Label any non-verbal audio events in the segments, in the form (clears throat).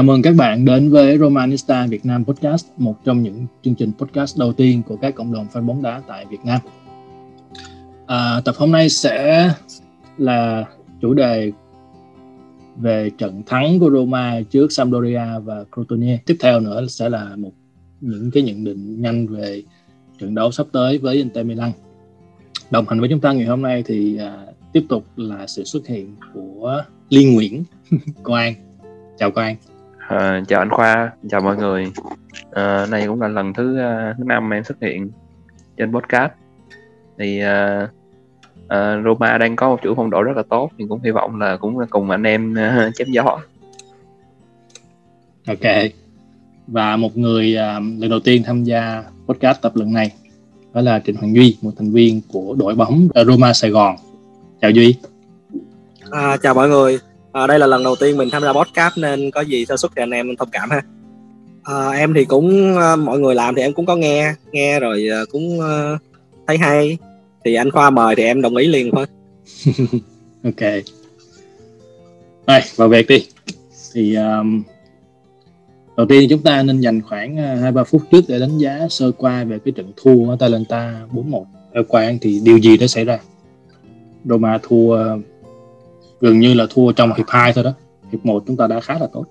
cảm ơn các bạn đến với Romanista Việt Nam Podcast, một trong những chương trình podcast đầu tiên của các cộng đồng fan bóng đá tại Việt Nam. À, tập hôm nay sẽ là chủ đề về trận thắng của Roma trước Sampdoria và Crotone. Tiếp theo nữa sẽ là một những cái nhận định nhanh về trận đấu sắp tới với Inter Milan. Đồng hành với chúng ta ngày hôm nay thì à, tiếp tục là sự xuất hiện của Liên Nguyễn (laughs) Quang. Chào Quang. À, chào anh Khoa, chào mọi người. À, này cũng là lần thứ uh, thứ năm em xuất hiện trên podcast. Thì uh, uh, Roma đang có một chuỗi phong độ rất là tốt, thì cũng hy vọng là cũng cùng anh em uh, (laughs) chém gió. Ok. Và một người uh, lần đầu tiên tham gia podcast tập lần này đó là Trịnh Hoàng Duy, một thành viên của đội bóng Roma Sài Gòn. Chào Duy. À, chào mọi người à, đây là lần đầu tiên mình tham gia podcast nên có gì sơ xuất thì anh em thông cảm ha. À, em thì cũng ờ, mọi người làm thì em cũng có nghe nghe rồi cũng thấy hay. Thì anh khoa mời thì em đồng ý liền thôi. (laughs) Ok. Rồi vào việc đi. Thì um, đầu tiên chúng ta nên dành khoảng hai ba phút trước để đánh giá sơ qua về cái trận thua ở Atalanta 4-1 theo quan thì điều gì đã xảy ra? Roma thua gần như là thua trong hiệp 2 thôi đó. Hiệp 1 chúng ta đã khá là tốt.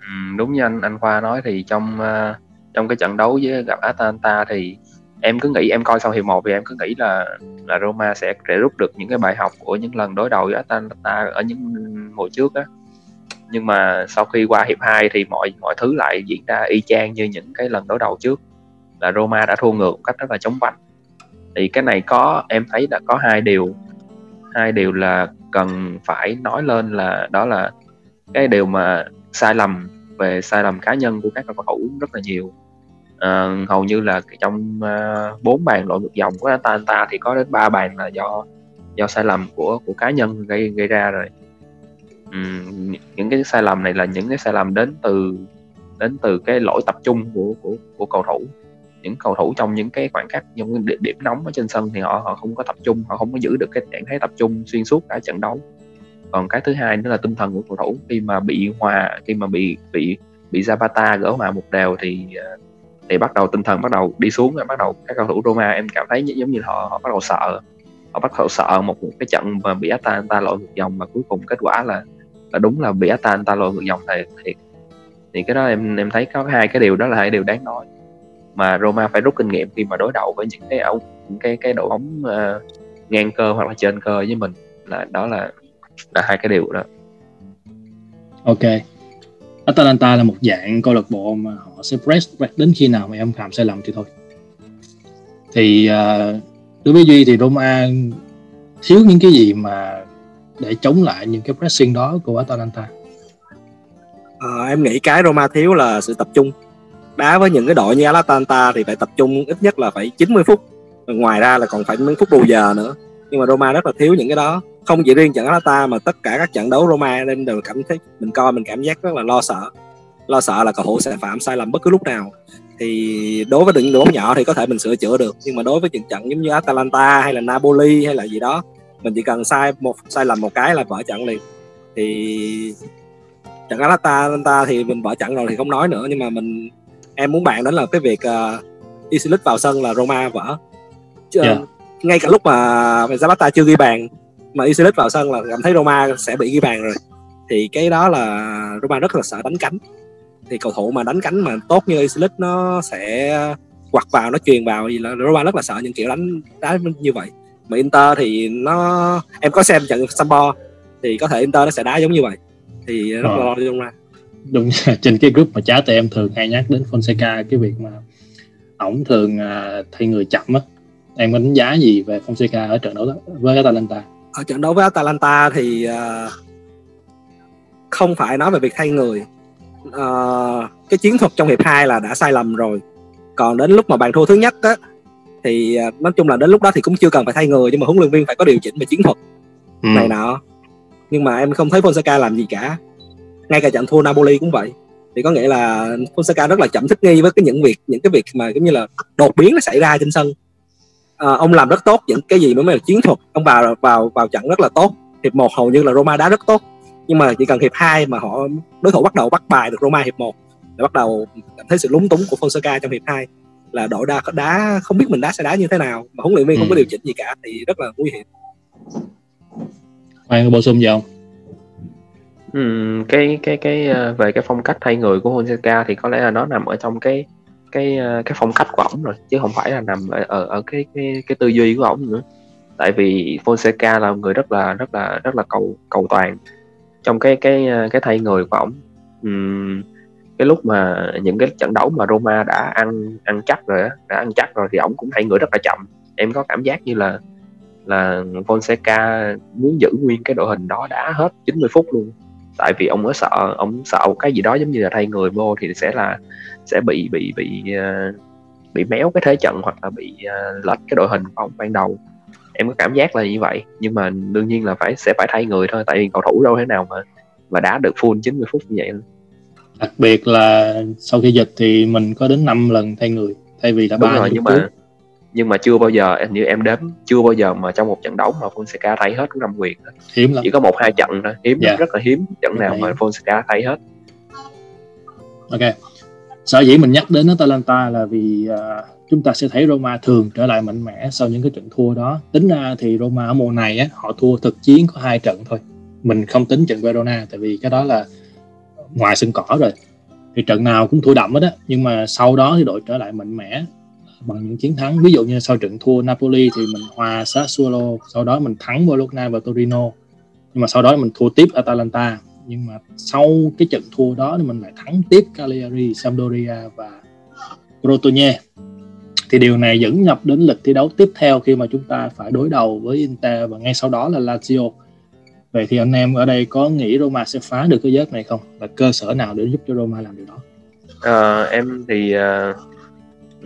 Ừ, đúng như anh anh Khoa nói thì trong uh, trong cái trận đấu với gặp Atalanta thì em cứ nghĩ em coi sau hiệp 1 thì em cứ nghĩ là là Roma sẽ sẽ rút được những cái bài học của những lần đối đầu với Atalanta ở những mùa trước á. Nhưng mà sau khi qua hiệp 2 thì mọi mọi thứ lại diễn ra y chang như những cái lần đối đầu trước là Roma đã thua ngược một cách rất là chống vánh. Thì cái này có em thấy là có hai điều. Hai điều là cần phải nói lên là đó là cái điều mà sai lầm về sai lầm cá nhân của các cầu thủ rất là nhiều. À, hầu như là trong ờ, bốn uh, bàn lội ngược dòng của Atalanta thì có đến ba bàn là do do sai lầm của của cá nhân gây gây ra rồi. Uhm, những cái sai lầm này là những cái sai lầm đến từ đến từ cái lỗi tập trung của của của cầu thủ những cầu thủ trong những cái khoảng cách những cái điểm nóng ở trên sân thì họ họ không có tập trung họ không có giữ được cái trạng thái tập trung xuyên suốt cả trận đấu. Còn cái thứ hai nữa là tinh thần của cầu thủ khi mà bị hòa khi mà bị bị bị Zapata gỡ hòa một đều thì à, thì bắt đầu tinh thần bắt đầu đi xuống bắt đầu các cầu thủ Roma em cảm thấy giống như họ họ bắt đầu sợ họ bắt đầu sợ một, một cái trận mà bị Atalanta lội ngược dòng mà cuối cùng kết quả là là đúng là bị Atalanta lội ngược dòng thì thì thì cái đó em em thấy có hai cái điều đó là hai điều đáng nói mà Roma phải rút kinh nghiệm khi mà đối đầu với những cái ông những cái cái đội bóng uh, ngang cơ hoặc là trên cơ với mình là đó là là hai cái điều đó. Ok. Atalanta là một dạng câu lạc bộ mà họ sẽ press đến khi nào mà em phạm sai lầm thì thôi. Thì uh, đối với duy thì Roma thiếu những cái gì mà để chống lại những cái pressing đó của Atalanta? À, em nghĩ cái Roma thiếu là sự tập trung đá với những cái đội như Atalanta thì phải tập trung ít nhất là phải 90 phút. Ngoài ra là còn phải mấy phút bù giờ nữa. Nhưng mà Roma rất là thiếu những cái đó. Không chỉ riêng trận Atalanta mà tất cả các trận đấu Roma nên đều cảm thấy, mình coi mình cảm giác rất là lo sợ. Lo sợ là cầu thủ sẽ phạm sai lầm bất cứ lúc nào. Thì đối với những đội bóng nhỏ thì có thể mình sửa chữa được. Nhưng mà đối với những trận giống như Atalanta hay là Napoli hay là gì đó, mình chỉ cần sai một, sai lầm một cái là vỡ trận liền. Thì trận Atalanta thì mình vỡ trận rồi thì không nói nữa. Nhưng mà mình em muốn bàn đến là cái việc uh, Isilich vào sân là Roma vỡ Chứ, yeah. Dạ. ngay cả lúc mà Zapata chưa ghi bàn mà Isilich vào sân là cảm thấy Roma sẽ bị ghi bàn rồi thì cái đó là Roma rất là sợ đánh cánh thì cầu thủ mà đánh cánh mà tốt như Isilich nó sẽ quặt vào nó truyền vào gì là Roma rất là sợ những kiểu đánh đá như vậy mà Inter thì nó em có xem trận Sambo thì có thể Inter nó sẽ đá giống như vậy thì rất ờ. là lo Roma đúng (laughs) trên cái group mà chat thì em thường hay nhắc đến Fonseca cái việc mà ổng thường uh, thay người chậm á. Em có đánh giá gì về Fonseca ở trận đấu đó với Atalanta? Ở trận đấu với Atalanta thì uh, không phải nói về việc thay người. Uh, cái chiến thuật trong hiệp 2 là đã sai lầm rồi. Còn đến lúc mà bàn thua thứ nhất á thì uh, nói chung là đến lúc đó thì cũng chưa cần phải thay người nhưng mà huấn luyện viên phải có điều chỉnh về chiến thuật ừ. này nọ. Nhưng mà em không thấy Fonseca làm gì cả ngay cả trận thua Napoli cũng vậy thì có nghĩa là Fonseca rất là chậm thích nghi với cái những việc những cái việc mà giống như là đột biến nó xảy ra trên sân à, ông làm rất tốt những cái gì mới là chiến thuật ông vào vào vào trận rất là tốt hiệp một hầu như là Roma đá rất tốt nhưng mà chỉ cần hiệp 2 mà họ đối thủ bắt đầu bắt bài được Roma hiệp 1 là bắt đầu cảm thấy sự lúng túng của Fonseca trong hiệp 2 là đội đá đá không biết mình đá sẽ đá như thế nào mà huấn luyện viên ừ. không có điều chỉnh gì cả thì rất là nguy hiểm. Hoàng có bổ sung gì không? Ừ, cái cái cái ờ, về cái phong cách thay người của Fonseca thì có lẽ là nó nằm ở trong cái cái ờ, cái phong cách của ổng rồi chứ không phải là nằm ở ở, ở cái cái cái tư duy của ổng nữa. Tại vì Fonseca là một người rất là rất là rất là cầu cầu toàn trong cái cái ờ, cái thay người của ổng. Uhm, cái lúc mà những cái trận đấu mà Roma đã ăn ăn chắc rồi á đã ăn chắc rồi thì ổng cũng thay người rất là chậm. Em có cảm giác như là là Fonseca muốn giữ nguyên cái đội hình đó đã hết 90 phút luôn tại vì ông mới sợ ông sợ cái gì đó giống như là thay người vô thì sẽ là sẽ bị bị bị uh, bị méo cái thế trận hoặc là bị uh, lệch cái đội hình của ông ban đầu. Em có cảm giác là như vậy nhưng mà đương nhiên là phải sẽ phải thay người thôi tại vì cầu thủ đâu thế nào mà mà đá được full 90 phút như vậy đặc biệt là sau khi dịch thì mình có đến 5 lần thay người thay vì đã ba nhưng mà nhưng mà chưa bao giờ như em đếm chưa bao giờ mà trong một trận đấu mà Fonseca thay hết năm quyền hiếm lắm. Chỉ có một hai trận thôi. Hiếm yeah. Dạ. rất là hiếm trận nào mà Fonseca thay hết. Ok. Sở dĩ mình nhắc đến Atalanta là vì uh, chúng ta sẽ thấy Roma thường trở lại mạnh mẽ sau những cái trận thua đó. Tính ra thì Roma ở mùa này á, họ thua thực chiến có hai trận thôi. Mình không tính trận Verona tại vì cái đó là ngoài sân cỏ rồi. Thì trận nào cũng thua đậm hết á. Nhưng mà sau đó thì đội trở lại mạnh mẽ bằng những chiến thắng. Ví dụ như sau trận thua Napoli thì mình hòa Sassuolo sau đó mình thắng Bologna và Torino. Nhưng mà sau đó mình thua tiếp Atalanta. Nhưng mà sau cái trận thua đó thì mình lại thắng tiếp Cagliari, Sampdoria và Crotone. Thì điều này dẫn nhập đến lịch thi đấu tiếp theo khi mà chúng ta phải đối đầu với Inter và ngay sau đó là Lazio. Vậy thì anh em ở đây có nghĩ Roma sẽ phá được cái giấc này không? Và cơ sở nào để giúp cho Roma làm điều đó? À, em thì uh,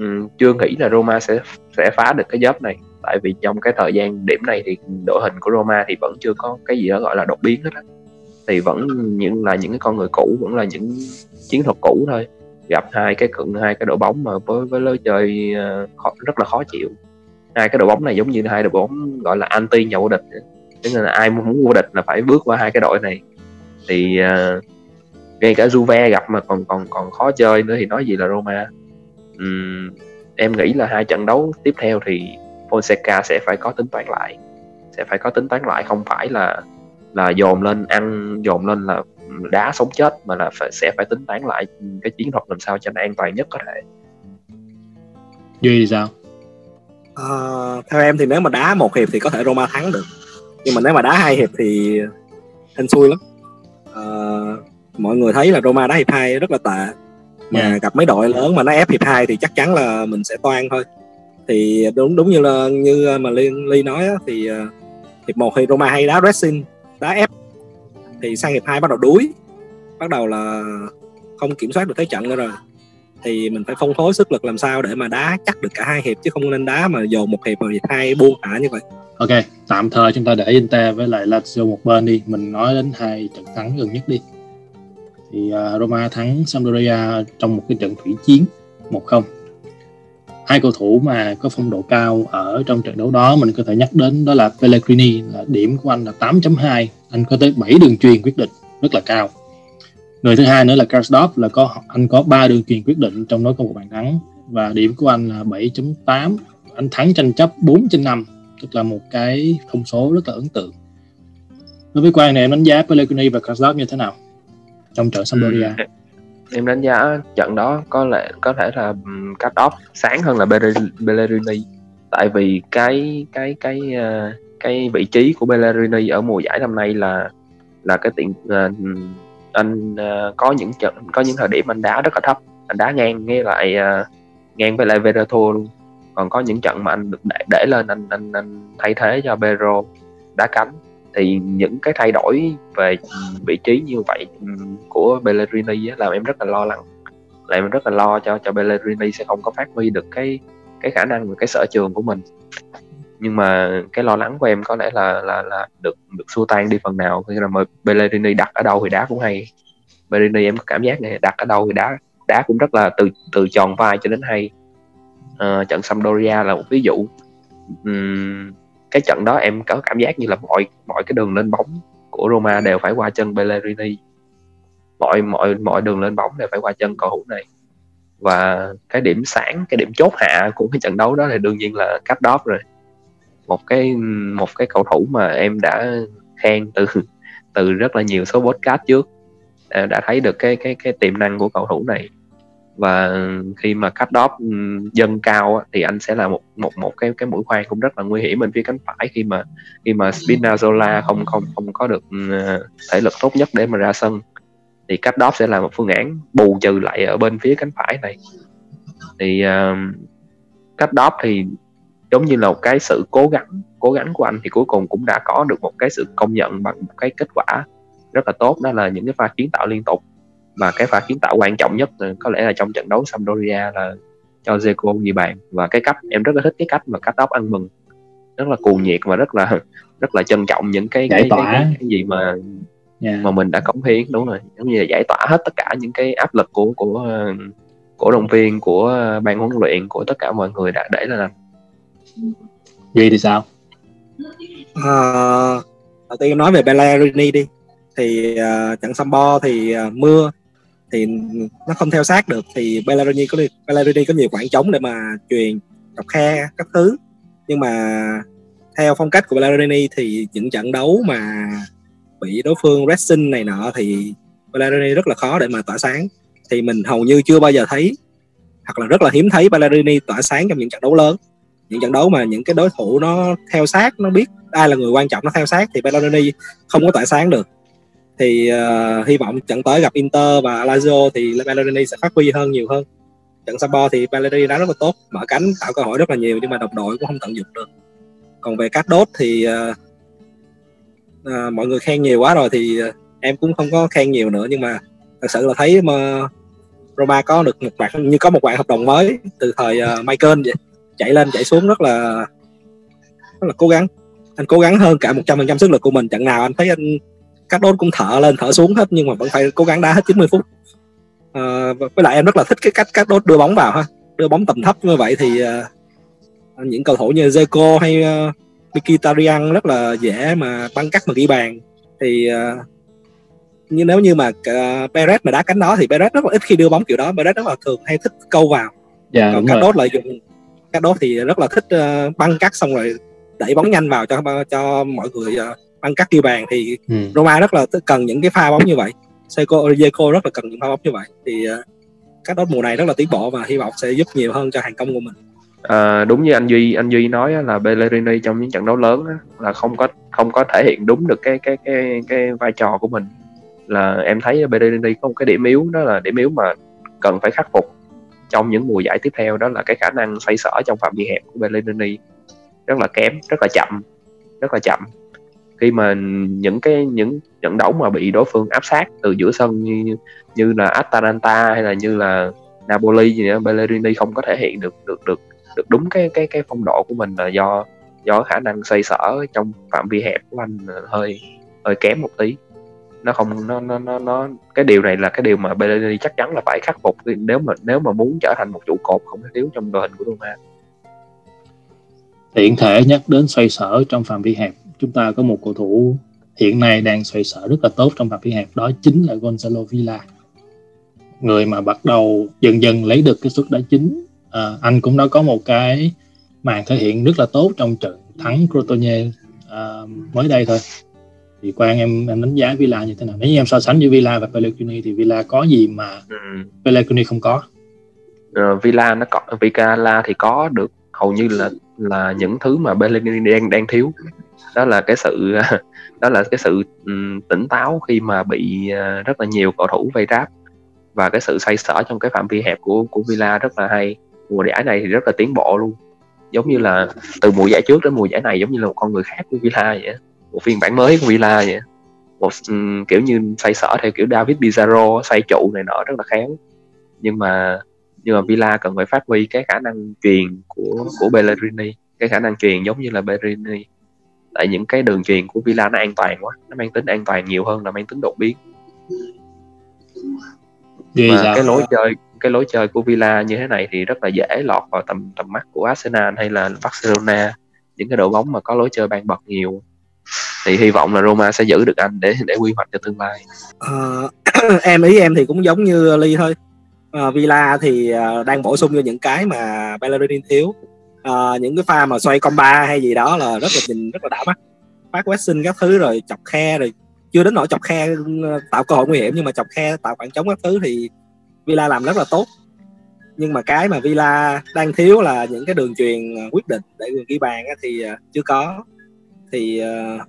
um, chưa nghĩ là Roma sẽ sẽ phá được cái dốc này. Tại vì trong cái thời gian điểm này thì đội hình của Roma thì vẫn chưa có cái gì đó gọi là đột biến hết á. Thì vẫn những là những cái con người cũ vẫn là những chiến thuật cũ thôi. Gặp hai cái cận hai cái đội bóng mà với với lối chơi ờ, khó, rất là khó chịu. Hai cái đội bóng này giống như hai đội bóng gọi là anti nhà vô địch. Cho nên là ai muốn vô địch là phải bước qua hai cái đội này. Thì uh, ngay cả Juve gặp mà còn còn còn khó chơi nữa thì nói gì là Roma uhm, em nghĩ là hai trận đấu tiếp theo thì Fonseca sẽ phải có tính toán lại. Sẽ phải có tính toán lại không phải là là dồn lên ăn dồn lên là đá sống chết mà là phải, sẽ phải tính toán lại cái chiến thuật làm sao cho nó an toàn nhất có thể. Duy thì sao? À, theo em thì nếu mà đá một hiệp thì có thể Roma thắng được. Nhưng mà nếu mà đá hai hiệp thì hên xui lắm. À, mọi người thấy là Roma đá hiệp hai rất là tệ mà yeah. gặp mấy đội lớn mà nó ép hiệp hai thì chắc chắn là mình sẽ toan thôi. Thì đúng đúng như là như mà ly, ly nói á, thì uh, hiệp một thì Roma hay đá dressing đá ép. Thì sang hiệp 2 bắt đầu đuối bắt đầu là không kiểm soát được thế trận nữa rồi. Thì mình phải phân phối sức lực làm sao để mà đá chắc được cả hai hiệp chứ không nên đá mà dồn một hiệp rồi hiệp hai buông thả như vậy. Ok tạm thời chúng ta để Inter với lại Lazio một bên đi. Mình nói đến hai trận thắng gần nhất đi thì à, Roma thắng Sampdoria trong một cái trận thủy chiến 1-0 hai cầu thủ mà có phong độ cao ở trong trận đấu đó mình có thể nhắc đến đó là Pellegrini, là điểm của anh là 8.2 anh có tới 7 đường truyền quyết định, rất là cao. Người thứ hai nữa là Karsdorp là có, anh có 3 đường truyền quyết định trong đó có một bàn thắng. Và điểm của anh là 7.8 anh thắng tranh chấp 4 trên 5 tức là một cái thông số rất là ấn tượng. Đối với quan này em đánh giá Pellegrini và Karsdorp như thế nào? Trong trận Sampdoria. Ừ em đánh giá trận đó có lẽ có thể là ừ, cắt off sáng hơn là Bellerini. Tại vì cái cái cái ờ, cái vị trí của Bellerini ở mùa giải năm nay là là cái tiện ờ, anh ờ, có những trận có những thời điểm anh đá rất là thấp. Anh đá ngang nghe lại ngang với lại Verato luôn. Còn có những trận mà anh được để, để lên anh anh anh thay thế cho Bero đá cánh thì những cái thay đổi về vị trí như vậy của Bellerini á, làm em rất là lo lắng. Làm em rất là lo cho cho Bellerini sẽ không có phát huy được cái cái khả năng và cái sở trường của mình. Nhưng mà cái lo lắng của em có lẽ là là là được được xua tan đi phần nào. Khi là mà Bellerini đặt ở đâu thì đá cũng hay. Bellerini em có cảm giác này đặt ở đâu thì đá đá cũng rất là từ từ tròn vai cho đến hay. À, trận Sampdoria là một ví dụ cái trận đó em có cảm giác như là mọi mọi cái đường lên bóng của Roma đều phải qua chân Bellerini mọi mọi mọi đường lên bóng đều phải qua chân cầu thủ này. Và cái điểm sáng cái điểm chốt hạ của cái trận đấu đó thì đương nhiên là cắt đóp rồi. Một cái một cái cầu thủ mà em đã khen từ (laughs) từ rất là nhiều số podcast trước đã thấy được cái cái cái tiềm năng của cầu thủ này và khi mà cắt đóp dâng cao thì anh sẽ là một một một cái cái mũi khoan cũng rất là nguy hiểm bên phía cánh phải khi mà khi mà Spinazzola không không không có được thể lực tốt nhất để mà ra sân. Thì cắt đóp sẽ là một phương án bù trừ lại ở bên phía cánh phải này. Thì uh, cắt đóp thì giống như là một cái sự cố gắng cố gắng của anh thì cuối cùng cũng đã có được một cái sự công nhận bằng một cái kết quả rất là tốt. Đó là những cái pha kiến tạo liên tục và cái pha kiến tạo quan trọng nhất có lẽ là trong trận đấu Sampdoria là cho Zeko ghi bàn. Và cái cách em rất là thích cái cách mà cắt tóc ăn mừng. Rất là cuồng nhiệt và rất là (laughs) rất là trân trọng những cái cái, cái, cái, cái gì mà yeah. mà mình đã cống hiến đúng rồi. Giống như là giải tỏa hết tất cả những cái áp lực của của cổ động viên của ban huấn luyện của tất cả mọi người đã để lên anh Duy thì sao? À, đầu tiên nói về Bellerini đi. Thì uh, trận Sambo thì uh, mưa thì nó không theo sát được, thì Bellerini có Bellerini có nhiều khoảng trống để mà truyền đọc khe các thứ. Nhưng mà theo phong cách của Bellerini thì những trận đấu mà bị đối phương pressing này nọ thì Bellerini rất là khó để mà tỏa sáng. Thì mình hầu như chưa bao giờ thấy, hoặc là rất là hiếm thấy Bellerini tỏa sáng trong những trận đấu lớn. Những trận đấu mà những cái đối thủ nó theo sát, nó biết ai là người quan trọng, nó theo sát thì Bellerini không có tỏa sáng được thì uh, hy vọng trận tới gặp Inter và Lazio thì Bellerini sẽ phát huy hơn nhiều hơn. Trận Sabo thì Bellerini đá rất là tốt mở cánh tạo cơ hội rất là nhiều nhưng mà đồng đội cũng không tận dụng được. Còn về các đốt thì uh, uh, mọi người khen nhiều quá rồi thì uh, em cũng không có khen nhiều nữa nhưng mà thật sự là thấy mà Roma có được một bạn như có một bạn hợp đồng mới từ thời uh, Michael vậy chạy lên chạy xuống rất là rất là cố gắng. Anh cố gắng hơn cả một trăm phần trăm sức lực của mình trận nào anh thấy anh các đốt cũng thở lên thở xuống hết nhưng mà vẫn phải cố gắng đá hết 90 phút. À, với lại em rất là thích cái cách các đốt đưa bóng vào ha. Đưa bóng tầm thấp như vậy thì uh, những cầu thủ như Zeko hay uh, Mkhitaryan rất là dễ mà băng cắt mà ghi bàn. Thì uh, như nếu như mà uh, Perez mà đá cánh đó thì Perez rất là ít khi đưa bóng kiểu đó. Perez rất là thường hay thích câu vào. Yeah, còn các đốt lại dùng các đốt thì rất là thích uh, băng cắt xong rồi đẩy bóng nhanh vào cho cho mọi người uh, băng cắt ghi bàn thì ừ. Roma rất là cần những cái pha bóng như vậy. Seiko Zeko rất là cần những pha bóng như vậy. Thì uh, các đốt mùa này rất là tiến bộ và hy vọng sẽ giúp nhiều hơn cho hàng công của mình. À, đúng như anh duy anh duy nói là Bellerini trong những trận đấu lớn là không có không có thể hiện đúng được cái cái cái cái vai trò của mình. Là em thấy Bellerini có một cái điểm yếu đó là điểm yếu mà cần phải khắc phục trong những mùa giải tiếp theo đó là cái khả năng xoay sở trong phạm vi hẹp của Bellerini rất là kém rất là chậm rất là chậm khi mà những cái, những trận đấu mà bị đối phương áp sát từ giữa sân như như là Atalanta hay là như là Napoli gì đó Bellerini không có thể hiện được được được được đúng cái cái cái phong độ của mình là do do khả năng xoay sở trong phạm vi hẹp của anh hơi hơi kém một tí. Nó không, nó nó nó nó, cái điều này là cái điều mà Bellerini chắc chắn là phải khắc phục nếu mà nếu mà muốn trở thành một trụ cột không thể thiếu trong đội hình của Roma. Tiện thể nhắc đến xoay sở trong phạm vi hẹp chúng ta có một cầu thủ hiện nay đang xoay sở rất là tốt trong phạm vi hẹp đó chính là Gonzalo Villa. Người mà bắt đầu dần dần lấy được cái suất đá chính. À, anh cũng đã có một cái màn thể hiện rất là tốt trong trận thắng Crotone à, mới đây thôi. Thì quan em em đánh giá Villa như thế nào? Nếu như em so sánh với Villa và Pellegrini thì Villa có gì mà ừ. Pellegrini không có? Uh, Villa nó có Villa thì có được hầu như là là những thứ mà Pellegrini đang đang thiếu. Đó là cái sự (laughs) đó là cái sự tỉnh táo khi mà bị à, rất là nhiều cầu thủ vây ráp. Và cái sự xoay sở trong cái phạm vi hẹp của của Villa rất là hay. Mùa giải này thì rất là tiến bộ luôn. Giống như là từ mùa giải trước đến mùa giải này giống như là một con người khác của Villa vậy một phiên bản mới của Villa vậy một um, kiểu như xoay sở theo kiểu David Pizarro xoay trụ này nọ rất là khéo. Nhưng mà nhưng mà Villa cần phải phát huy cái khả năng truyền của của Bellerini cái khả năng truyền giống như là Bellerini tại những cái đường truyền của Villa nó an toàn quá. Nó mang tính an toàn nhiều hơn là mang tính đột biến. Vì mà cái lối chơi cái lối chơi của Villa như thế này thì rất là dễ lọt vào tầm tầm mắt của Arsenal hay là Barcelona. Những cái đội bóng mà có lối chơi ban bật nhiều. Thì hy vọng là Roma sẽ giữ được anh để để quy hoạch cho tương lai. Uh, (clears throat) em ý em thì cũng giống như Ly thôi uh, Villa thì uh, đang bổ sung cho những cái mà Bellerin thiếu. Uh, những cái pha mà xoay comba hay gì đó là rất là nhìn rất là đã mắt. Phát Weston các thứ rồi chọc khe rồi chưa đến nỗi chọc khe tạo cơ hội nguy hiểm nhưng mà chọc khe tạo khoảng trống các thứ thì Villa làm rất là tốt. Nhưng mà cái mà Villa đang thiếu là những cái đường truyền quyết định để ghi bàn thì chưa có. Thì uh,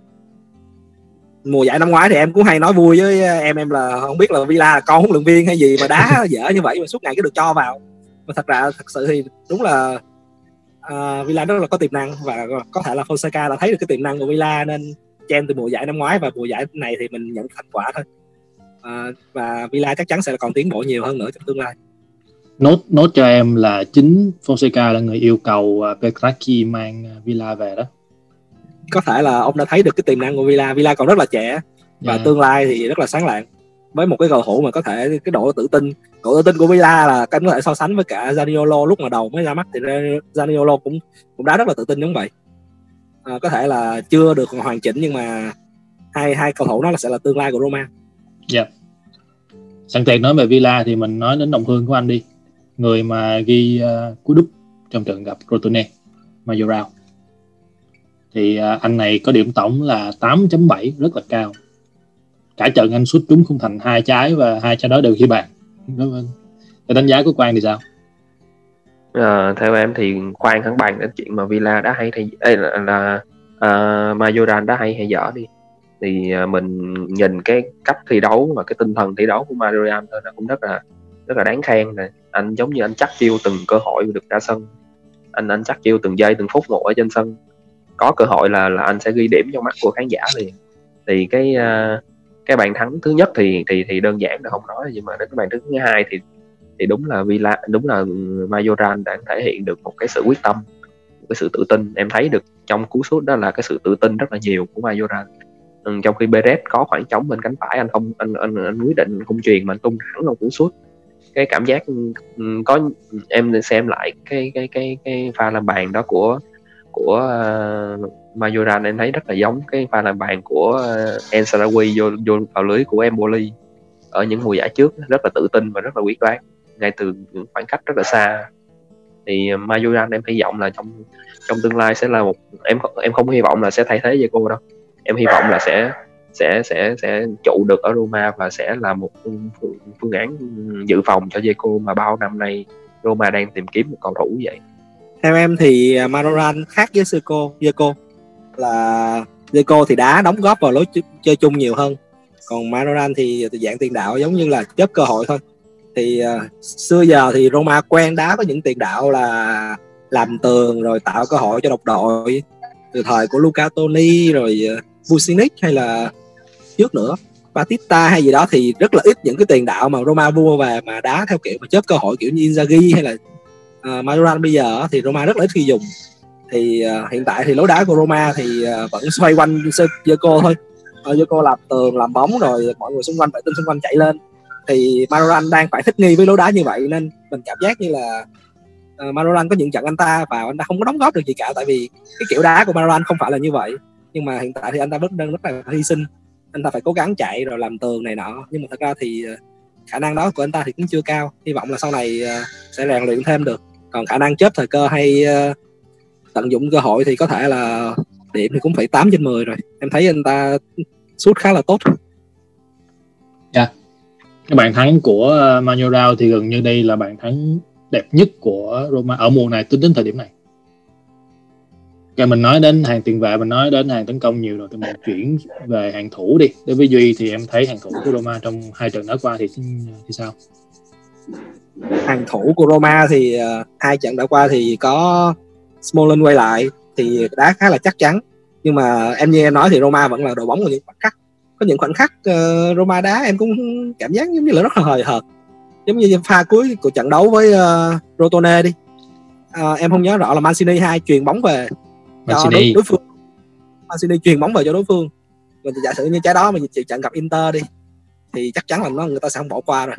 mùa giải năm ngoái thì em cũng hay nói vui với em em là không biết là Villa là con huấn luyện viên hay gì mà đá (laughs) dở như vậy mà suốt ngày cứ được cho vào. Mà thật ra thật sự thì đúng là uh, Villa rất là có tiềm năng và có thể là Fonseca đã thấy được cái tiềm năng của Villa nên chen từ mùa giải năm ngoái và mùa giải này thì mình nhận thành quả thôi. Uh, và Villa chắc chắn sẽ còn tiến bộ nhiều hơn nữa trong tương lai. Nốt nốt cho em là chính Fonseca là người yêu cầu Petraki mang Villa về đó có thể là ông đã thấy được cái tiềm năng của Villa Villa còn rất là trẻ và yeah. tương lai thì rất là sáng lạng với một cái cầu thủ mà có thể cái độ tự tin độ tự tin của Villa là anh có thể so sánh với cả Zaniolo lúc mà đầu mới ra mắt thì Zaniolo cũng cũng đá rất là tự tin giống vậy à, có thể là chưa được hoàn chỉnh nhưng mà hai hai cầu thủ đó là sẽ là tương lai của Roma. Dạ. Yeah. Sẵn tiện nói về Villa thì mình nói đến đồng hương của anh đi. Người mà ghi uh, cú đúp trong trận gặp Crotone, Majorao thì à, anh này có điểm tổng là 8.7 rất là cao. Cả trận anh xuất trúng không thành hai trái và hai trái đó đều ghi bàn. Cái đánh giá của Quang thì sao? À, theo em thì khoan thắng bàn đến chuyện mà Villa đã hay thì ấy là, là uh, Majoran đã hay hay dở đi. Thì uh, mình nhìn cái cách thi đấu và cái tinh thần thi đấu của Majoran thôi nó cũng rất là rất là đáng khen này anh giống như anh chắc chiêu từng cơ hội được ra sân. Anh anh chắc chiêu từng giây từng phút ngồi ở trên sân có cơ hội là là anh sẽ ghi điểm trong mắt của khán giả liền. Thì cái uh, cái bàn thắng thứ nhất thì thì thì đơn giản là không nói nhưng mà đến cái bàn thắng thứ hai thì thì đúng là Villa đúng là Majoran đã thể hiện được một cái sự quyết tâm một cái sự tự tin. Em thấy được trong cú sút đó là cái sự tự tin rất là nhiều của Majoran ừ, trong khi Perez có khoảng trống bên cánh phải anh không anh anh, anh quyết định không truyền mà anh tung thẳng vào cú sút. Cái cảm giác ừ, có em xem lại cái cái cái cái pha làm bàn đó của của ờ, uh, Majoran em thấy rất là giống cái pha làm bàn của uh, El Sarawi vô vô vào lưới của Empoli ở những mùa giải trước. Rất là tự tin và rất là quyết đoán ngay từ những khoảng cách rất là xa. Thì Majoran em hy vọng là trong trong tương lai sẽ là một em em không hy vọng là sẽ thay thế Diego đâu. Em hy vọng là sẽ sẽ sẽ sẽ trụ được ở Roma và sẽ là một phương án dự phòng cho Diego mà bao năm nay Roma đang tìm kiếm một cầu thủ vậy theo em thì à, khác với Zico, Zeko là Zeko thì đá đóng góp vào lối chơi chung nhiều hơn. Còn Maroran thì dạng tiền đạo giống như là chớp cơ hội thôi. Thì uh, xưa giờ thì Roma quen đá có những tiền đạo là làm tường rồi tạo cơ hội cho độc đội. Từ thời của Luca Toni rồi à, Vucinic hay là trước nữa Batista hay gì đó thì rất là ít những cái tiền đạo mà Roma vua về mà đá theo kiểu mà chớp cơ hội kiểu như Inzaghi hay là À, uh, Majoran bây giờ thì Roma rất là ít khi dùng. Thì uh, hiện tại thì lối đá của Roma thì uh, vẫn xoay quanh Zeko thôi. Uh, Zeko làm tường làm bóng rồi mọi người xung quanh phải tin xung quanh chạy lên. Thì Majoran đang phải thích nghi với lối đá như vậy nên mình cảm giác như là uh, Majoran có những trận anh ta vào anh ta không có đóng góp được gì cả. Tại vì cái kiểu đá của Majoran không phải là như vậy. Nhưng mà hiện tại thì anh ta vẫn đang rất là hy sinh. Anh ta phải cố gắng chạy rồi làm tường này nọ. Nhưng mà thật ra thì khả năng đó của anh ta thì cũng chưa cao. Hy vọng là sau này sẽ rèn luyện thêm được còn khả năng chớp thời cơ hay uh, tận dụng cơ hội thì có thể là điểm thì cũng phải 8 trên 10 rồi. Em thấy anh ta sút khá là tốt. Dạ. Yeah. cái bàn thắng của ờ, Manuel thì gần như đây là bàn thắng đẹp nhất của Roma ở mùa này tính đến thời điểm này. Cái mình nói đến hàng tiền vệ mình nói đến hàng tấn công nhiều rồi thì mình chuyển về hàng thủ đi. Đối với Duy thì em thấy hàng thủ của Roma trong hai trận đã qua thì thì sao? Hàng thủ của Roma thì uh, hai trận đã qua thì có Smalling quay lại thì đá khá là chắc chắn. Nhưng mà em như em nói thì Roma vẫn là đội bóng của những khoảnh khắc. Có những khoảnh khắc uh, Roma đá em cũng cảm giác giống như là rất là hời hợt. Giống như pha cuối của trận đấu với uh, Rotone đi. Uh, em không nhớ rõ là Mancini hai truyền bóng về cho đối, đối phương. Mancini truyền bóng về cho đối phương. Mình giả sử như trái đó mà chị trận gặp Inter đi thì chắc chắn là nó người ta sẽ không bỏ qua rồi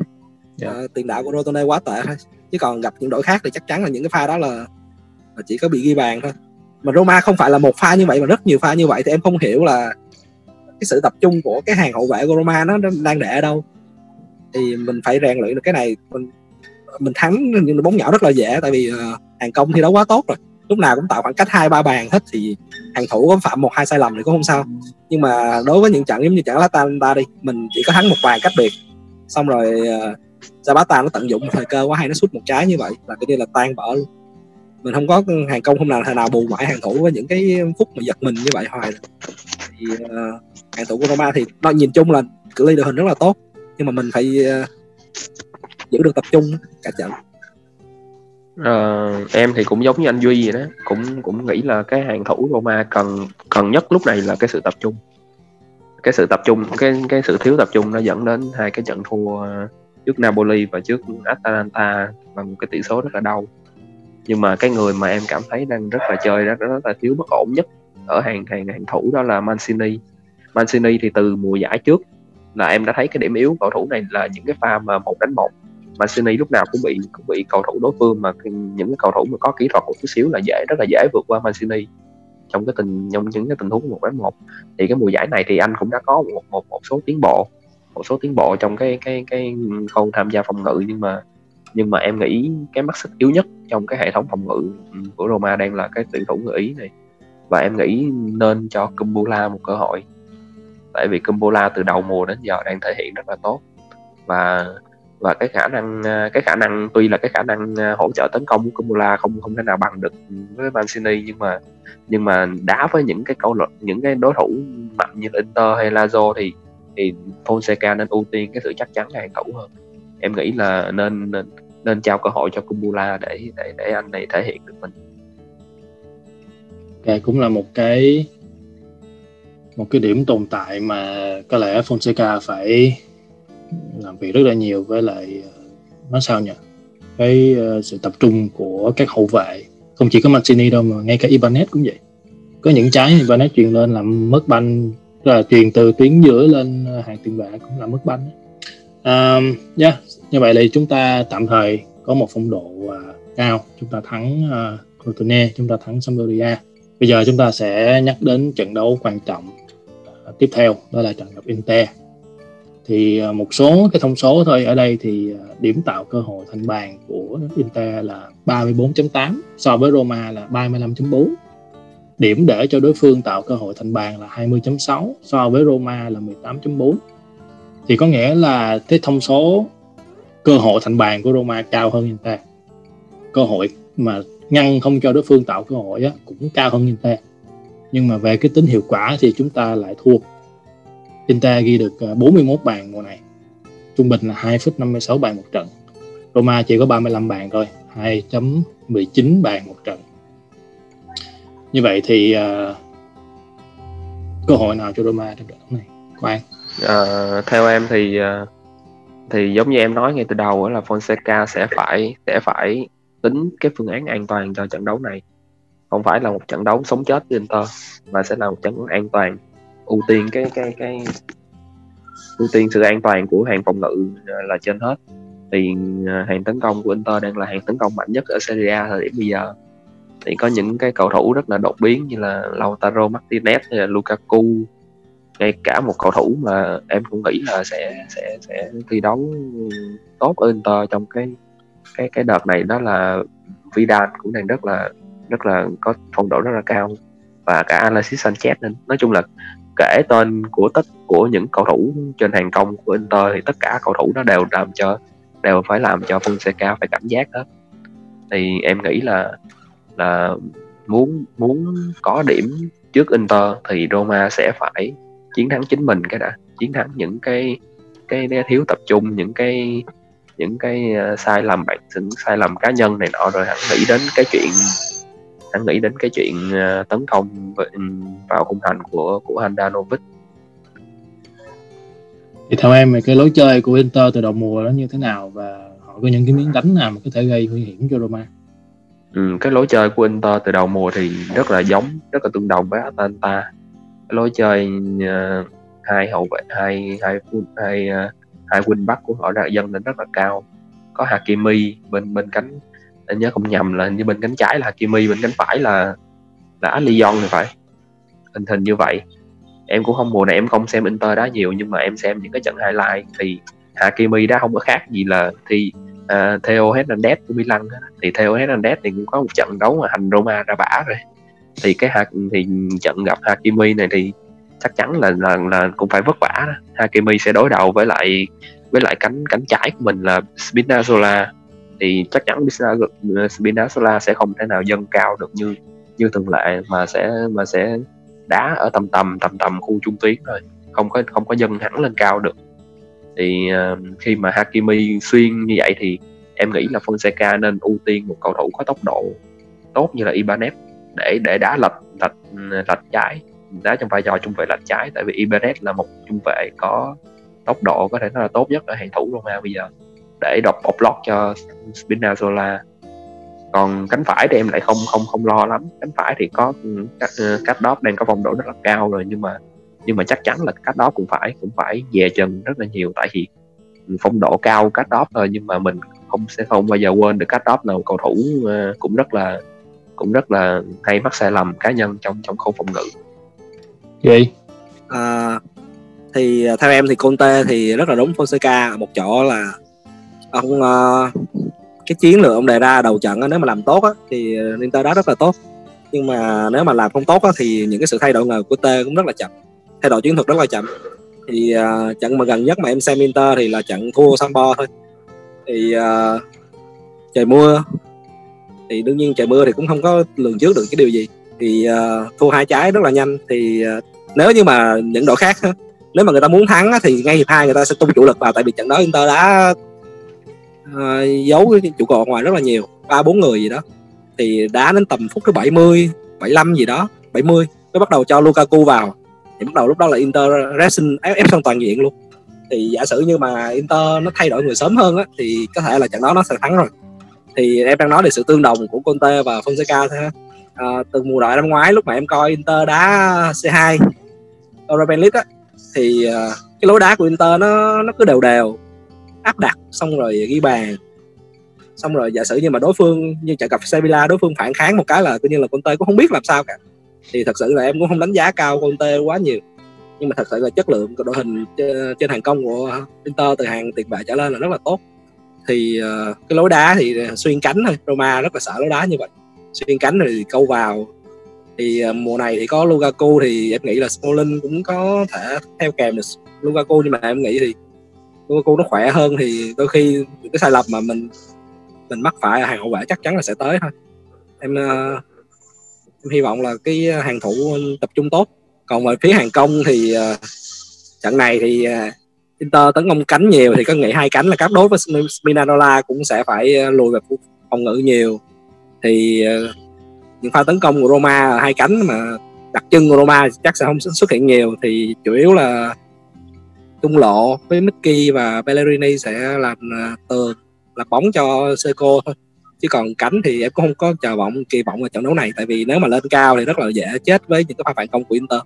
yeah. Uh, tiền đạo của Rotone quá tệ thôi. Chứ còn gặp những đội khác thì chắc chắn là những cái pha đó là, là chỉ có bị ghi bàn thôi. Mà Roma không phải là một pha như vậy mà rất nhiều pha như vậy thì em không hiểu là cái sự tập trung của cái hàng hậu vệ của Roma nó đang để ở đâu. Thì mình phải rèn luyện được cái này mình mình thắng nhưng bóng nhỏ rất là dễ tại vì uh, hàng công thi đấu quá tốt rồi. Lúc nào cũng tạo khoảng cách hai ba bàn hết thì hàng thủ có phạm một hai sai lầm thì cũng không sao. Nhưng mà đối với những trận giống như trận Atalanta đi mình chỉ có thắng một bàn cách biệt. Xong rồi uh, Zapata nó tận dụng một thời cơ quá hay nó sút một trái như vậy là cái như là tan vỡ. Luôn mình không có hàng công không nào thời nào bù mãi hàng thủ với những cái phút mà giật mình như vậy hoài. Thì uh, hàng thủ của Roma thì nó nhìn chung là cự ly đội hình rất là tốt nhưng mà mình phải uh, giữ được tập trung cả trận à, em thì cũng giống như anh Duy vậy đó cũng cũng nghĩ là cái hàng thủ Roma cần cần nhất lúc này là cái sự tập trung. Cái sự tập trung cái cái sự thiếu tập trung nó dẫn đến hai cái trận thua trước Napoli và trước Atalanta bằng một cái tỷ số rất là đau. Nhưng mà cái người mà em cảm thấy đang rất là chơi rất, rất là thiếu bất ổn nhất ở hàng hàng hàng thủ đó là Mancini. Mancini thì từ mùa giải trước là em đã thấy cái điểm yếu cầu thủ này là những cái pha mà một đánh một. Mancini lúc nào cũng bị cũng bị cầu thủ đối phương mà những cái cầu thủ mà có kỹ thuật một chút xíu là dễ rất là dễ vượt qua Mancini trong cái tình trong những cái tình huống một đánh một. Thì cái mùa giải này thì anh cũng đã có một một một số tiến bộ một số tiến bộ trong cái cái cái khâu tham gia phòng ngự, nhưng mà nhưng mà em nghĩ cái mắt xích yếu nhất trong cái hệ thống phòng ngự ừ, của Roma đang là cái tuyển thủ người Ý này. Và em nghĩ nên cho Kumbula một cơ hội. Tại vì Kumbula từ đầu mùa đến giờ đang thể hiện rất là tốt. Và và cái khả năng à, cái khả năng, tuy là cái khả năng à, hỗ trợ tấn công của Kumbula không không thể nào bằng được với Mancini nhưng mà nhưng mà đá với những cái câu luật, những cái đối thủ mạnh như Inter hay Lazio thì thì Fonseca nên ưu tiên cái sự chắc chắn hàng thủ hơn. Em nghĩ là nên nên nên trao cơ hội cho Kumbula để để để anh này thể hiện được mình. Đây cũng là một cái một cái điểm tồn tại mà có lẽ Fonseca phải làm việc rất là nhiều với lại ờ, nói sao nhỉ? Cái uh, sự tập trung của các hậu vệ. Không chỉ có Mancini đâu mà ngay cả Ibanez cũng vậy. Có những trái Ibanez truyền lên làm mất banh là truyền từ tuyến giữa lên ờ, hàng tiền vệ cũng là mất banh à, yeah. như vậy thì chúng ta tạm thời có một phong độ uh, cao. Chúng ta thắng ờ, uh, Crotone chúng ta thắng Sampdoria. Bây giờ chúng ta sẽ nhắc đến trận đấu quan trọng uh, tiếp theo đó là trận gặp Inter. Thì uh, một số cái thông số thôi. Ở đây thì uh, điểm tạo cơ hội thành bàn của Inter là 34.8 so với Roma là 35.4 điểm để cho đối phương tạo cơ hội thành bàn là 20.6 so với Roma là 18.4 thì có nghĩa là cái thông số cơ hội thành bàn của Roma cao hơn Inter. Cơ hội mà ngăn không cho đối phương tạo cơ hội á, cũng cao hơn Inter. Nhưng mà về cái tính hiệu quả thì chúng ta lại thua. Inter ghi được à, 41 bàn mùa này. Trung bình là 2 phút 56 bàn một trận. Roma chỉ có 35 bàn thôi 2.19 bàn một trận như vậy thì uh, cơ hội nào cho Roma trong trận đấu này? Quang. Uh, theo em thì uh, thì giống như em nói ngay từ đầu là Fonseca sẽ phải sẽ phải tính cái phương án an toàn cho trận đấu này. Không phải là một trận đấu sống chết với Inter mà sẽ là một trận đấu an toàn ưu tiên cái cái cái ưu tiên sự an toàn của hàng phòng ngự là trên hết. Thì hàng tấn công của Inter đang là hàng tấn công mạnh nhất ở Serie A thời điểm bây giờ thì có những cái cầu thủ rất là đột biến như là Lautaro Martinez hay là Lukaku. Ngay cả một cầu thủ mà em cũng nghĩ là sẽ sẽ sẽ thi đấu tốt ở Inter trong cái cái cái đợt này, đó là Vidal cũng đang rất là rất là có phong độ rất là cao và cả Alexis Sanchez nên nói chung là kể tên của tất, của những cầu thủ trên hàng công của Inter thì tất cả cầu thủ đó đều làm cho, đều phải làm cho Fonseca phải cảm giác hết. Thì em nghĩ là là muốn muốn có điểm trước Inter thì Roma sẽ phải chiến thắng chính mình cái đã chiến thắng những cái cái, cái thiếu tập trung những cái những cái ờ, sai lầm bản những sai lầm cá nhân này nọ rồi hẳn nghĩ đến cái chuyện hẳn nghĩ đến cái chuyện ờ, tấn công ừ, vào khung thành của của Handanovic thì theo em cái lối chơi của Inter từ đầu mùa đó như thế nào và họ có những cái miếng đánh nào mà có thể gây nguy hiểm cho Roma? Ừ, cái lối chơi của Inter từ đầu mùa thì rất là giống rất là tương đồng với Atalanta. Cái lối chơi uh, hai hậu vệ hai hai hai ờ, hai wing back của họ đã dâng lên rất là cao. Có Hakimi bên bên cánh anh nhớ không nhầm là như bên cánh trái là Hakimi bên cánh phải là là Alion thì phải. Hình hình như vậy. Em cũng không mùa này em không xem Inter đá nhiều nhưng mà em xem những cái trận highlight thì Hakimi đá không có khác gì là thì uh, Theo Hernandez của Milan thì Theo Hernandez thì cũng có một trận đấu mà hành Roma ra bả rồi. Thì cái hạt thì trận gặp Hakimi này thì chắc chắn là là là cũng phải vất vả đó. Hakimi sẽ đối đầu với lại với lại cánh cánh trái của mình là Spinazzola. Thì chắc chắn Spinazzola sẽ không thể nào dâng cao được như như thường lệ mà sẽ mà sẽ đá ở tầm tầm tầm tầm khu trung tuyến rồi. Không có không có dâng hẳn lên cao được thì uh, khi mà Hakimi xuyên như vậy thì em nghĩ là Fonseca nên ưu tiên một cầu thủ có tốc độ tốt như là Ibanez để để đá lệch lệch lệch trái đá trong vai trò trung vệ lệch trái. Tại vì Ibanez là một trung vệ có tốc độ có thể nói là tốt nhất ở hàng thủ Roma bây giờ. Để đọc bọc lót cho Spinazzola. Còn cánh phải thì em lại không không không lo lắm. Cánh phải thì có ừ, cách ờ, đó đang có vòng độ rất là cao rồi nhưng mà nhưng mà chắc chắn là cách đó cũng phải cũng phải dè chân rất là nhiều. Tại vì phong độ cao cách đó thôi nhưng mà mình không sẽ không bao giờ quên được cách đó. Là một cầu thủ uh, cũng rất là cũng rất là hay mắc sai lầm cá nhân trong trong khâu phòng ngự. Gì à, thì theo em thì Conte thì rất là đúng. Fonseca một chỗ là ông uh, cái chiến lược ông đề ra đầu trận á, nếu mà làm tốt á, thì Inter đá rất là tốt. Nhưng mà nếu mà làm không tốt á, thì những cái sự thay đổi ngờ của T cũng rất là chậm thay đổi chiến thuật rất là chậm. Thì uh, trận mà gần nhất mà em xem Inter thì là trận thua Sambo thôi. Thì uh, trời mưa. Thì đương nhiên trời mưa thì cũng không có lường trước được cái điều gì. Thì uh, thua hai trái rất là nhanh. Thì uh, nếu như mà những đội khác (laughs) nếu mà người ta muốn thắng thì ngay hiệp hai người ta sẽ tung chủ lực vào. Tại vì trận đó Inter đã uh, giấu cái trụ cột ngoài rất là nhiều. Ba bốn người gì đó. Thì đá đến tầm phút thứ 70 75 gì đó 70 mới bắt đầu cho Lukaku vào thì bắt đầu lúc đó là Inter racing ép, ép xong toàn diện luôn. Thì giả sử như mà Inter nó thay đổi người sớm hơn á thì có thể là trận đó nó sẽ thắng rồi. Thì em đang nói về sự tương đồng của Conte và Fonseca thôi à, từ mùa đội năm ngoái lúc mà em coi Inter đá C2 Europa League á thì uh, cái lối đá của Inter nó nó cứ đều đều áp đặt xong rồi ghi bàn. Xong rồi giả sử như mà đối phương như trận gặp Sevilla đối phương phản kháng một cái là tự nhiên là Conte cũng không biết làm sao cả thì thật sự là em cũng không đánh giá cao Conte quá nhiều. Nhưng mà thật sự là chất lượng của đội hình trên hàng công của Inter từ hàng tiền vệ trở lên là rất là tốt. Thì uh, cái lối đá thì xuyên cánh thôi Roma rất là sợ lối đá như vậy. Xuyên cánh thì câu vào. Thì uh, mùa này thì có Lukaku thì em nghĩ là Smalling cũng có thể theo kèm được Lukaku. Nhưng mà em nghĩ thì Lukaku nó khỏe hơn thì đôi khi cái sai lầm mà mình mình mắc phải hàng hậu vệ chắc chắn là sẽ tới thôi. Em uh, em hy vọng là cái ờ, hàng thủ ờ, tập trung tốt. Còn về phía hàng công thì uh, trận này thì uh, Inter tấn công cánh nhiều thì có nghĩ hai cánh là cáp đối với Spinazzola cũng sẽ phải lùi về phòng ngự nhiều. Thì uh, những pha tấn công của Roma hai cánh mà đặc trưng của Roma chắc sẽ không xuất hiện nhiều. Thì chủ yếu là trung lộ với Mickey và Bellerini sẽ làm tường làm bóng cho Seco thôi chứ còn cánh thì em cũng không có chờ vọng kỳ vọng ở trận đấu này. Tại vì nếu mà lên cao thì rất là dễ chết với những cái pha phản công của Inter.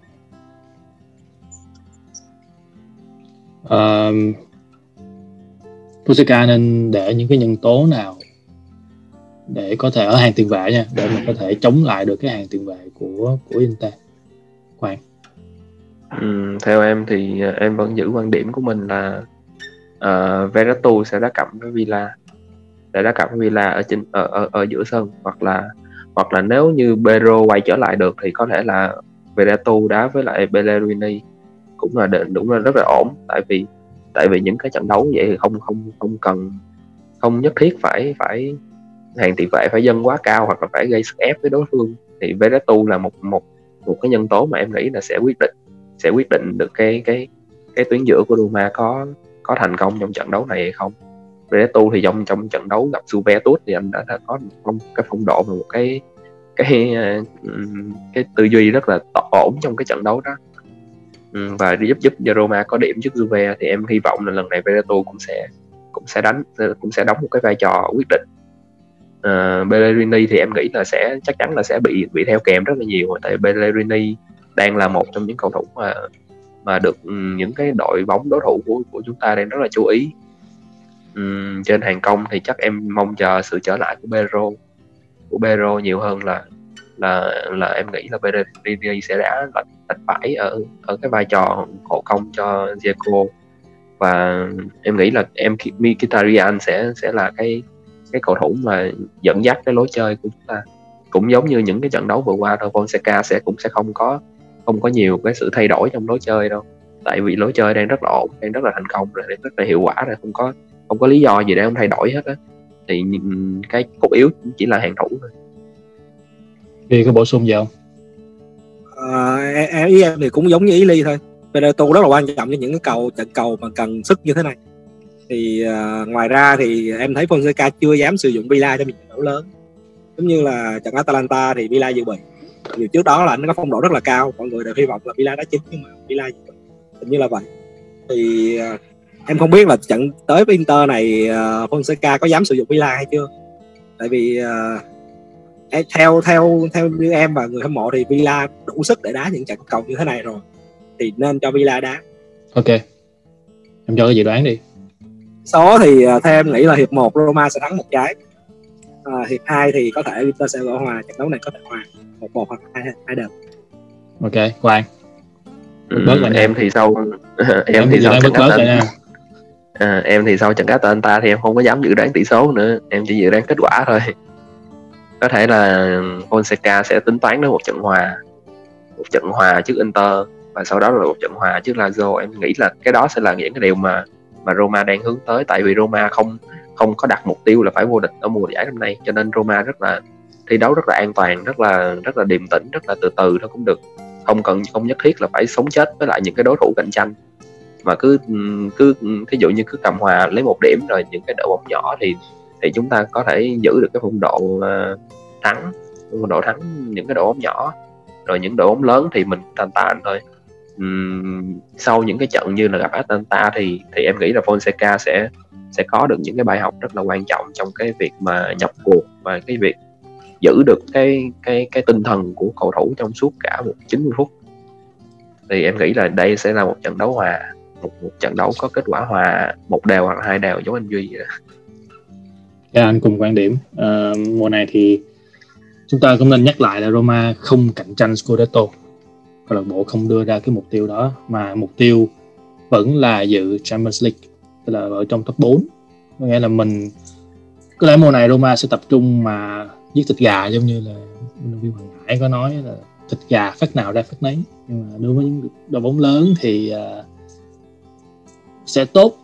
Um, Pusaka nên để những cái nhân tố nào để có thể ở hàng tiền vệ nha để mà có thể chống lại được cái hàng tiền vệ của của Inter? Quang. Ừ, theo em thì ờ, em vẫn giữ quan điểm của mình là uh, Veratu sẽ đá cặp với Villa để đá cặp Villa ở trên ở, ở ở giữa sân. Hoặc là hoặc là nếu như Pedro quay trở lại được thì có thể là Veratu đá với lại Bellerini cũng là đúng là rất là ổn. Tại vì tại vì những cái trận đấu vậy thì không không không cần không nhất thiết phải phải hàng tiền vệ phải dâng quá cao hoặc là phải gây sức ép với đối phương. Thì Veratu là một một một cái nhân tố mà em nghĩ là sẽ quyết định sẽ quyết định được cái cái cái tuyến giữa của Roma có có thành công trong trận đấu này hay không. Veratu thì trong trong trận đấu gặp Juventus thì anh đã, đã có một cái phong độ và một cái cái cái tư duy rất là ổn trong cái trận đấu đó. Và giúp giúp cho Roma có điểm trước Juve thì em hy vọng là lần này Veratu cũng sẽ cũng sẽ đánh cũng sẽ đóng một cái vai trò quyết định. Ờ, uh, Bellerini thì em nghĩ là sẽ chắc chắn là sẽ bị bị theo kèm rất là nhiều tại Bellerini đang là một trong những cầu thủ mà mà được những cái đội bóng đối thủ của của chúng ta đang rất là chú ý um, trên hàng công thì chắc em mong chờ sự trở lại của Pedro của Pedro nhiều hơn là là là em nghĩ là Pedro sẽ đã đánh lệch bại ở ở cái vai trò hộ công cho Zeko và em nghĩ là em Mkhitaryan sẽ sẽ là cái cái cầu thủ mà dẫn dắt cái lối chơi của chúng ta. Cũng giống như những cái trận đấu vừa qua thôi Fonseca sẽ cũng sẽ không có không có nhiều cái sự thay đổi trong lối chơi đâu. Tại vì lối chơi đang rất là ổn đang rất là thành công rồi đang rất là hiệu quả rồi không có không có lý do gì để không thay đổi hết á. Thì cái cốt yếu chỉ là hàng thủ thôi. Thì có bổ sung gì không? À, ý em thì cũng giống như ý ly thôi. Veneto rất là quan trọng cho những cái cầu trận cầu mà cần sức như thế này. Thì uh, ngoài ra thì em thấy Fonseca chưa dám sử dụng Villa cho những trận đấu lớn. Giống như là trận Atalanta thì Villa dự bị. Dù trước đó là anh có phong độ rất là cao. Mọi người đều hy vọng là Villa đá chính nhưng mà Villa dự bị. Hình như là vậy. Thì uh, em không biết là trận tới với Inter này uh, Fonseca có dám sử dụng Villa hay chưa? Tại vì uh, theo theo theo như em và người hâm mộ thì Villa đủ sức để đá những trận cầu như thế này rồi. Thì nên cho Villa đá. Ok. Em cho cái dự đoán đi. Số thì uh, theo em nghĩ là hiệp 1 Roma sẽ thắng một trái. Uh, hiệp 2 thì có thể Inter sẽ gỡ hòa trận đấu này có thể hòa. Một một hoặc hai hai đều. Ok Quang. Ừ, em thì sau (laughs) em, em thì sau trận Atalanta à, em thì sau trận Atalanta thì em không có dám dự đoán tỷ số nữa. Em chỉ dự đoán kết quả thôi. Có thể là Fonseca sẽ tính toán đến một trận hòa. Một trận hòa trước Inter và sau đó là một trận hòa trước Lazio. Em nghĩ là cái đó sẽ là những cái điều mà mà Roma đang hướng tới. Tại vì Roma không không có đặt mục tiêu là phải vô địch ở mùa giải năm nay. Cho nên Roma rất là thi đấu rất là an toàn rất là rất là điềm tĩnh rất là từ từ thôi cũng được. Không cần không nhất thiết là phải sống chết với lại những cái đối thủ cạnh tranh mà cứ cứ thí dụ như cứ cầm hòa lấy một điểm rồi những cái đội bóng nhỏ thì thì chúng ta có thể giữ được cái phong độ uh, thắng phong độ thắng những cái đội bóng nhỏ. Rồi những đội bóng lớn thì mình tàn tàn thôi. Uhm, sau những cái trận như là gặp Atalanta thì thì em nghĩ là Fonseca sẽ sẽ có được những cái bài học rất là quan trọng trong cái việc mà nhập cuộc và cái việc giữ được cái cái cái tinh thần của cầu thủ trong suốt cả một 90 phút. Thì em nghĩ là đây sẽ là một trận đấu hòa một, một trận đấu có kết quả hòa một đều hoặc hai đều giống anh duy vậy đó. Yeah, anh cùng quan điểm. À, mùa này thì chúng ta cũng nên nhắc lại là Roma không cạnh tranh Scudetto. Câu lạc bộ không đưa ra cái mục tiêu đó mà mục tiêu vẫn là dự Champions League tức là ở trong top 4 có nghĩa là mình có lẽ mùa này Roma sẽ tập trung mà giết thịt gà giống như là viên Hoàng Hải có nói là thịt gà phát nào ra phát nấy. Nhưng mà đối với những đội bóng lớn thì uh, sẽ tốt.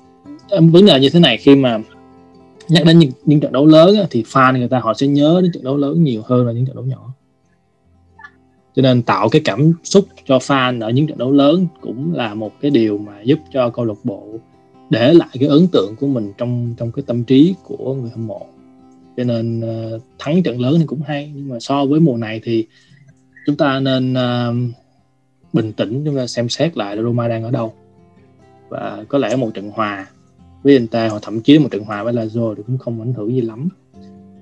Vấn đề như thế này khi mà nhắc đến những, những trận đấu lớn thì fan người ta họ sẽ nhớ đến trận đấu lớn nhiều hơn là những trận đấu nhỏ. Cho nên tạo cái cảm xúc cho fan ở những trận đấu lớn cũng là một cái điều mà giúp cho câu lạc bộ để lại cái ấn tượng của mình trong trong cái tâm trí của người hâm mộ. Cho nên uh, thắng trận lớn thì cũng hay nhưng mà so với mùa này thì chúng ta nên uh, bình tĩnh chúng ta xem xét lại là Roma đang ở đâu và có lẽ một trận hòa với Inter hoặc thậm chí một trận hòa với Lazio thì cũng không ảnh hưởng gì lắm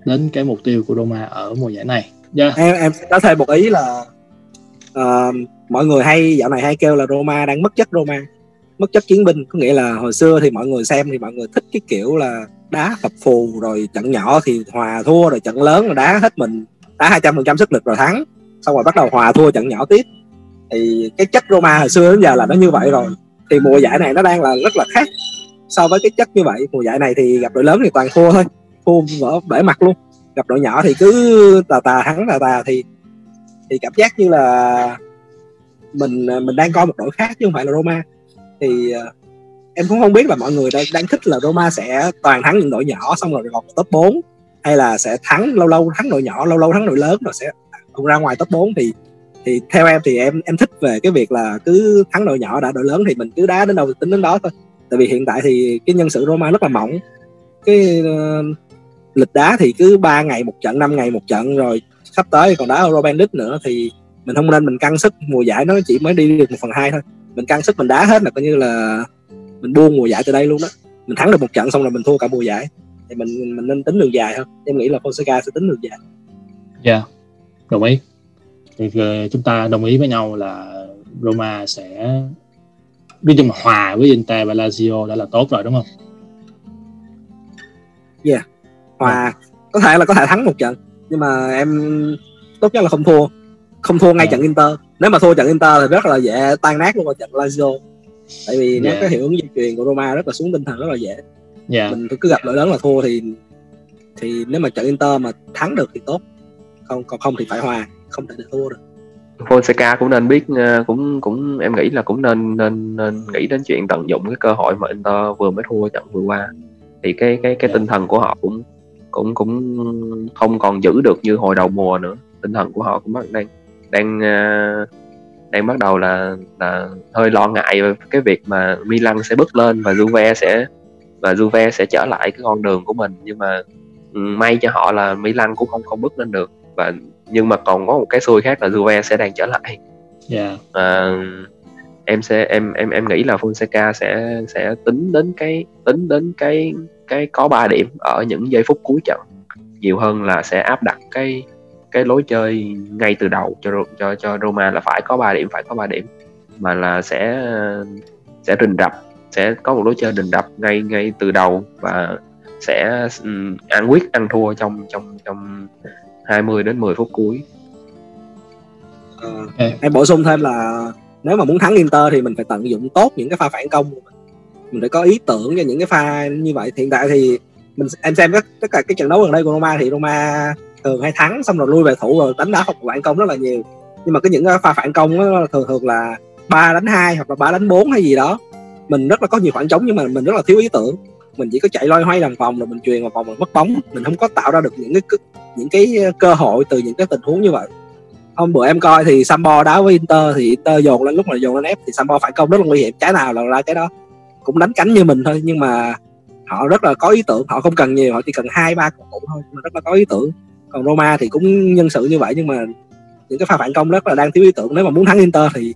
đến cái mục tiêu của Roma ở mùa giải này. Yeah. Em em có thêm một ý là uh, mọi người hay dạo này hay kêu là Roma đang mất chất Roma mất chất chiến binh có nghĩa là hồi xưa thì mọi người xem thì mọi người thích cái kiểu là đá phập phù rồi trận nhỏ thì hòa thua rồi trận lớn là đá hết mình đá hai trăm phần trăm sức lực rồi thắng xong rồi bắt đầu hòa thua trận nhỏ tiếp thì cái chất Roma hồi xưa đến giờ là nó như vậy rồi thì mùa giải này nó đang là rất là khác so với cái chất như vậy. Mùa giải này thì gặp đội lớn thì toàn thua thôi thua vỡ bể mặt luôn. Gặp đội nhỏ thì cứ tà tà thắng tà tà thì thì cảm giác như là mình mình đang coi một đội khác chứ không phải là Roma. Thì ờ, em cũng không biết là mọi người đang, đang thích là Roma sẽ toàn thắng những đội nhỏ xong rồi lọt top 4 hay là sẽ thắng lâu lâu thắng đội nhỏ lâu lâu thắng đội lớn rồi sẽ ra ngoài top 4 thì thì theo em thì em em thích về cái việc là cứ thắng đội nhỏ đã đội lớn thì mình cứ đá đến đâu thì tính đến đó thôi. Tại vì hiện tại thì cái nhân sự Roma rất là mỏng. Cái uh, lịch đá thì cứ 3 ngày một trận 5 ngày một trận rồi sắp tới còn đá Europa League nữa thì mình không nên mình căng sức. Mùa giải nó chỉ mới đi được một phần hai thôi. Mình căng sức mình đá hết là coi như là mình buông mùa giải từ đây luôn đó. Mình thắng được một trận xong rồi mình thua cả mùa giải. Thì mình mình nên tính đường dài hơn. Em nghĩ là Fonseca sẽ tính đường dài. Dạ yeah, đồng ý thì chúng ta đồng ý với nhau là Roma sẽ nói chung là hòa với Inter và Lazio đã là tốt rồi đúng không? Yeah, hòa yeah. có thể là có thể thắng một trận nhưng mà em tốt nhất là không thua không thua ngay Dạ. trận Inter nếu mà thua trận Inter thì rất là dễ tan nát luôn vào trận Lazio tại vì nếu Dạ. cái hiệu ứng di truyền của Roma rất là xuống tinh thần rất là dễ dạ mình cứ gặp đội lớn là thua thì thì nếu mà trận Inter mà thắng được thì tốt không còn không thì phải hòa không thể thua được. Fonseca cũng nên biết ờ, cũng cũng em nghĩ là cũng nên nên nên nghĩ đến chuyện tận dụng cái cơ hội mà Inter vừa mới thua trận vừa qua. Thì cái cái cái Dạ. tinh thần của họ cũng cũng cũng không còn giữ được như hồi đầu mùa nữa. Tinh thần của họ cũng bắt đang đang ờ, đang bắt đầu là là hơi lo ngại về cái việc mà Milan sẽ bứt lên và Juve sẽ và Juve sẽ trở lại cái con đường của mình. Nhưng mà ừ, may cho họ là Milan cũng không không bứt lên được và nhưng mà còn có một cái xui khác là Juve sẽ đang trở lại. Dạ. À, em sẽ em em em nghĩ là Fonseca sẽ sẽ tính đến cái tính đến cái cái có 3 điểm ở những giây phút cuối trận. Nhiều hơn là sẽ áp đặt cái cái lối chơi ngay từ đầu cho cho cho Roma là phải có 3 điểm phải có 3 điểm. Mà là sẽ sẽ rình rập sẽ có một lối chơi rình rập ngay ngay từ đầu và sẽ ừm, ăn quyết ăn thua trong trong trong 20 đến 10 phút cuối. Ờ, Ok. em bổ sung thêm là nếu mà muốn thắng Inter thì mình phải tận dụng tốt những cái pha phản công của mình. Mình phải có ý tưởng cho những cái pha như vậy. Hiện tại thì mình em xem các tất cả cái trận đấu gần đây của Roma thì Roma thường hay thắng xong rồi lui về thủ rồi đánh đá hoặc phản công rất là nhiều. Nhưng mà cái những cái pha phản công đó, thường thường là 3 đánh 2 hoặc là 3 đánh 4 hay gì đó. Mình rất là có nhiều khoảng trống nhưng mà mình rất là thiếu ý tưởng mình chỉ có chạy loay hoay làm vòng rồi mình truyền vào vòng mình mất bóng. Mình không có tạo ra được những cái những cái ờ, cơ hội từ những cái tình huống như vậy. Hôm bữa em coi thì Sambo đá với Inter thì Inter dồn lên, lúc mà dồn lên ép thì Sambo phản công rất là nguy hiểm, trái nào là ra cái đó. Cũng đánh cánh như mình thôi, nhưng mà họ rất là có ý tưởng, họ không cần nhiều, họ chỉ cần hai, ba cầu thủ thôi mà rất là có ý tưởng. Còn Roma thì cũng nhân sự như vậy, nhưng mà những cái pha phản công rất là đang thiếu ý tưởng. Nếu mà muốn thắng Inter thì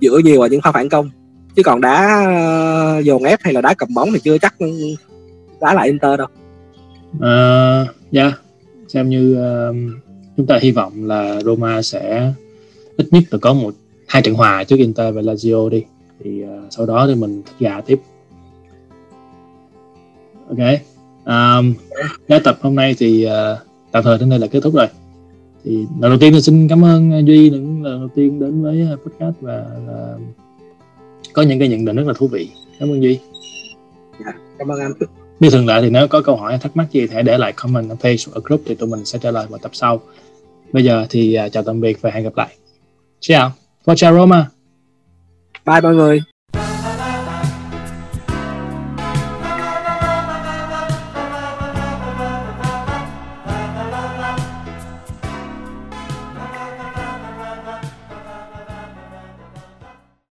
dựa nhiều vào những pha phản công chứ còn đá ờ, dồn ép hay là đá cầm bóng thì chưa chắc đá lại Inter đâu. Ờ, dạ. Xem như uh, chúng ta hy vọng là Roma sẽ ít nhất là có một hai trận hòa trước Inter và Lazio đi. Thì uh, sau đó thì mình thức gà tiếp. Ok. Um, cái tập hôm nay thì uh, tạm thời đến đây là kết thúc rồi. Thì lần đầu tiên tôi xin cảm ơn Duy lần lần đầu tiên đến với podcast và uh, có những cái nhận định rất là thú vị. Cảm ơn Duy. Cảm ơn anh. Như thường lệ thì nếu có câu hỏi hay thắc mắc gì thì hãy để lại comment ở page ở group thì tụi mình sẽ trả lời vào tập sau. Bây giờ thì à, chào tạm biệt và hẹn gặp lại. Ciao Forza Roma. Bye mọi người